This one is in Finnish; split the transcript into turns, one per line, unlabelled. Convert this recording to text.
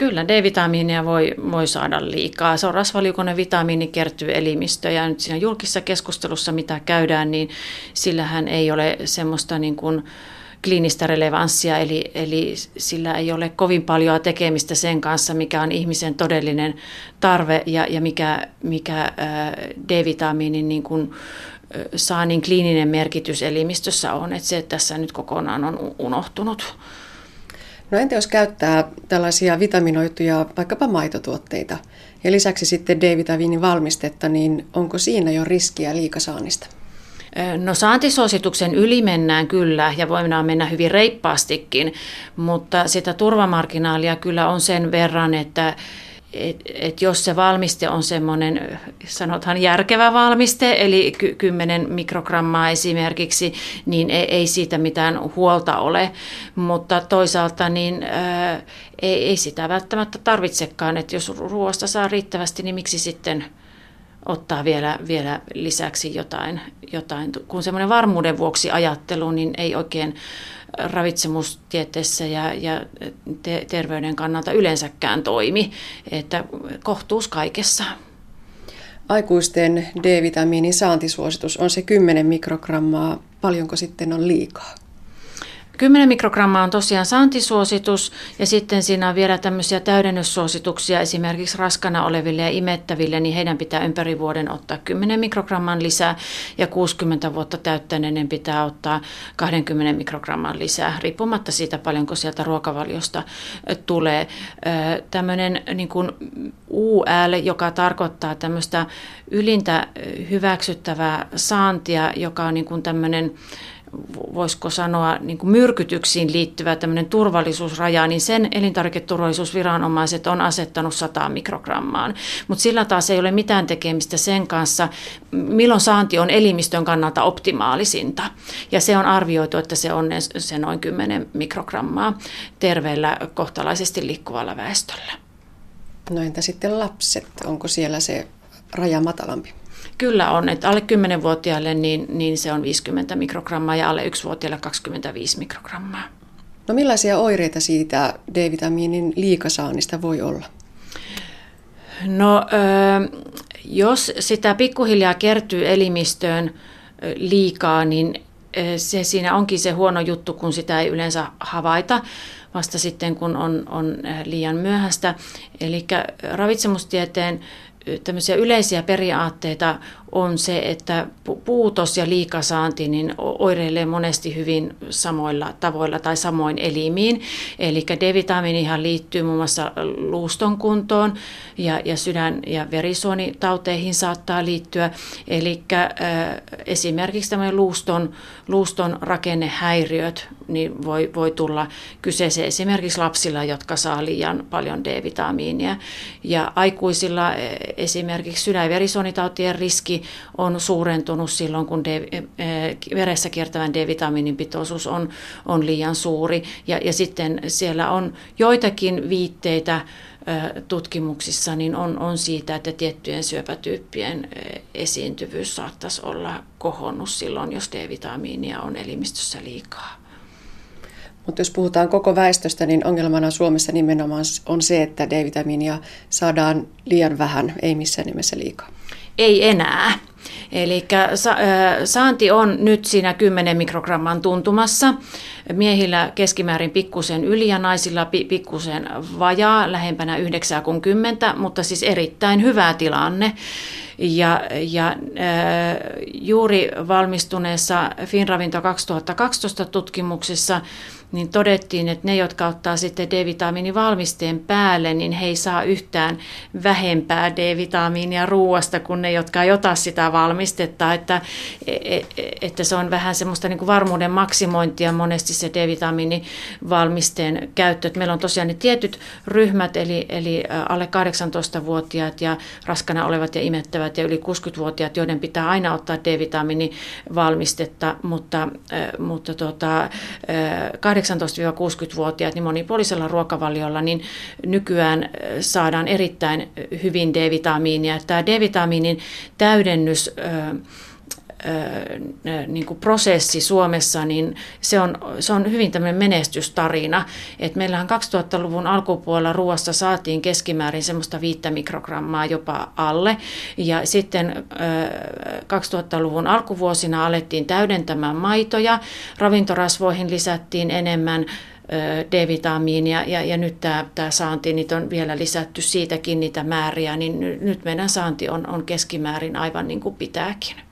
Kyllä, D-vitamiinia voi, voi saada liikaa. Se on rasvaliukoinen vitamiini, kertyy elimistöön ja nyt siinä julkisessa keskustelussa, mitä käydään, niin sillähän ei ole semmoista niin kuin, kliinistä relevanssia, eli, eli sillä ei ole kovin paljon tekemistä sen kanssa, mikä on ihmisen todellinen tarve ja, ja mikä, mikä D-vitamiinin niin kuin, saannin kliininen merkitys elimistössä on, että se tässä nyt kokonaan on unohtunut.
No entä jos käyttää tällaisia vitaminoituja vaikkapa maitotuotteita ja lisäksi sitten D-vitamiinin valmistetta, niin onko siinä jo riskiä liikasaannista?
No saantisuosituksen yli mennään kyllä ja voidaan mennä hyvin reippaastikin, mutta sitä turvamarginaalia kyllä on sen verran, että et, et jos se valmiste on semmoinen, sanotaan järkevä valmiste, eli 10 mikrogrammaa esimerkiksi, niin ei, ei siitä mitään huolta ole. Mutta toisaalta niin ää, ei, ei sitä välttämättä tarvitsekaan, että jos ruoasta saa riittävästi, niin miksi sitten ottaa vielä, vielä lisäksi jotain, jotain. Kun semmoinen varmuuden vuoksi ajattelu, niin ei oikein ravitsemustieteessä ja, ja te, terveyden kannalta yleensäkään toimi, että kohtuus kaikessa.
Aikuisten D-vitamiinin saantisuositus on se 10 mikrogrammaa. Paljonko sitten on liikaa?
10 mikrogrammaa on tosiaan saantisuositus ja sitten siinä on vielä tämmöisiä täydennyssuosituksia esimerkiksi raskana oleville ja imettäville, niin heidän pitää ympäri vuoden ottaa 10 mikrogramman lisää ja 60 vuotta täyttäneiden pitää ottaa 20 mikrogramman lisää, riippumatta siitä paljonko sieltä ruokavaliosta tulee. Tämmöinen niin kuin UL, joka tarkoittaa tämmöistä ylintä hyväksyttävää saantia, joka on niin kuin tämmöinen voisiko sanoa, niin kuin myrkytyksiin liittyvä tämmöinen turvallisuusraja, niin sen elintarviketurvallisuusviranomaiset on asettanut 100 mikrogrammaan. Mutta sillä taas ei ole mitään tekemistä sen kanssa, milloin saanti on elimistön kannalta optimaalisinta. Ja se on arvioitu, että se on se noin 10 mikrogrammaa terveellä kohtalaisesti liikkuvalla väestöllä.
No entä sitten lapset? Onko siellä se raja matalampi?
Kyllä on, että alle 10-vuotiaille niin, niin se on 50 mikrogrammaa ja alle 1-vuotiaille 25 mikrogrammaa.
No millaisia oireita siitä D-vitamiinin liikasaannista voi olla?
No jos sitä pikkuhiljaa kertyy elimistöön liikaa, niin se siinä onkin se huono juttu, kun sitä ei yleensä havaita vasta sitten, kun on, on liian myöhäistä. Eli ravitsemustieteen tämmöisiä yleisiä periaatteita on se, että puutos ja liikasaanti niin oireilee monesti hyvin samoilla tavoilla tai samoin elimiin. Eli D-vitamiinihan liittyy muun muassa luuston kuntoon ja, ja sydän- ja verisuonitauteihin saattaa liittyä. Eli äh, esimerkiksi tämmöinen luuston, luuston rakennehäiriöt niin voi, voi tulla kyseeseen esimerkiksi lapsilla, jotka saa liian paljon D-vitamiinia. Ja aikuisilla esimerkiksi sydän- ja verisuonitautien riski on suurentunut silloin, kun D, eh, veressä kiertävän D-vitamiinin pitoisuus on, on liian suuri. Ja, ja sitten siellä on joitakin viitteitä tutkimuksissa niin on, on siitä, että tiettyjen syöpätyyppien esiintyvyys saattaisi olla kohonnut silloin, jos D-vitamiinia on elimistössä liikaa.
Mutta jos puhutaan koko väestöstä, niin ongelmana Suomessa nimenomaan on se, että D-vitamiinia saadaan liian vähän, ei missään nimessä liikaa
ei enää. Eli saanti on nyt siinä 10 mikrogramman tuntumassa. Miehillä keskimäärin pikkusen yli ja naisilla pikkusen vajaa, lähempänä 90, mutta siis erittäin hyvä tilanne. Ja, ja juuri valmistuneessa Finravinto 2012 tutkimuksessa niin todettiin, että ne, jotka ottaa sitten D-vitamiinivalmisteen päälle, niin he ei saa yhtään vähempää D-vitamiinia ruoasta kuin ne, jotka ei ota sitä valmistetta, että, e, e, että se on vähän semmoista niin kuin varmuuden maksimointia monesti se D-vitamiinivalmisteen käyttö. Että meillä on tosiaan ne tietyt ryhmät, eli, eli alle 18-vuotiaat ja raskana olevat ja imettävät ja yli 60-vuotiaat, joiden pitää aina ottaa D-vitamiinivalmistetta, mutta, mutta tuota, 18-60-vuotiaat niin monipuolisella ruokavaliolla, niin nykyään saadaan erittäin hyvin D-vitamiinia. Tämä D-vitamiinin täydennys niin kuin prosessi Suomessa, niin se on, se on hyvin tämmöinen menestystarina. Et meillähän 2000-luvun alkupuolella ruoassa saatiin keskimäärin semmoista viittä mikrogrammaa jopa alle. Ja sitten 2000-luvun alkuvuosina alettiin täydentämään maitoja, ravintorasvoihin lisättiin enemmän D-vitamiinia ja, ja nyt tämä, tämä saanti, niitä on vielä lisätty siitäkin niitä määriä, niin nyt meidän saanti on, on keskimäärin aivan niin kuin pitääkin.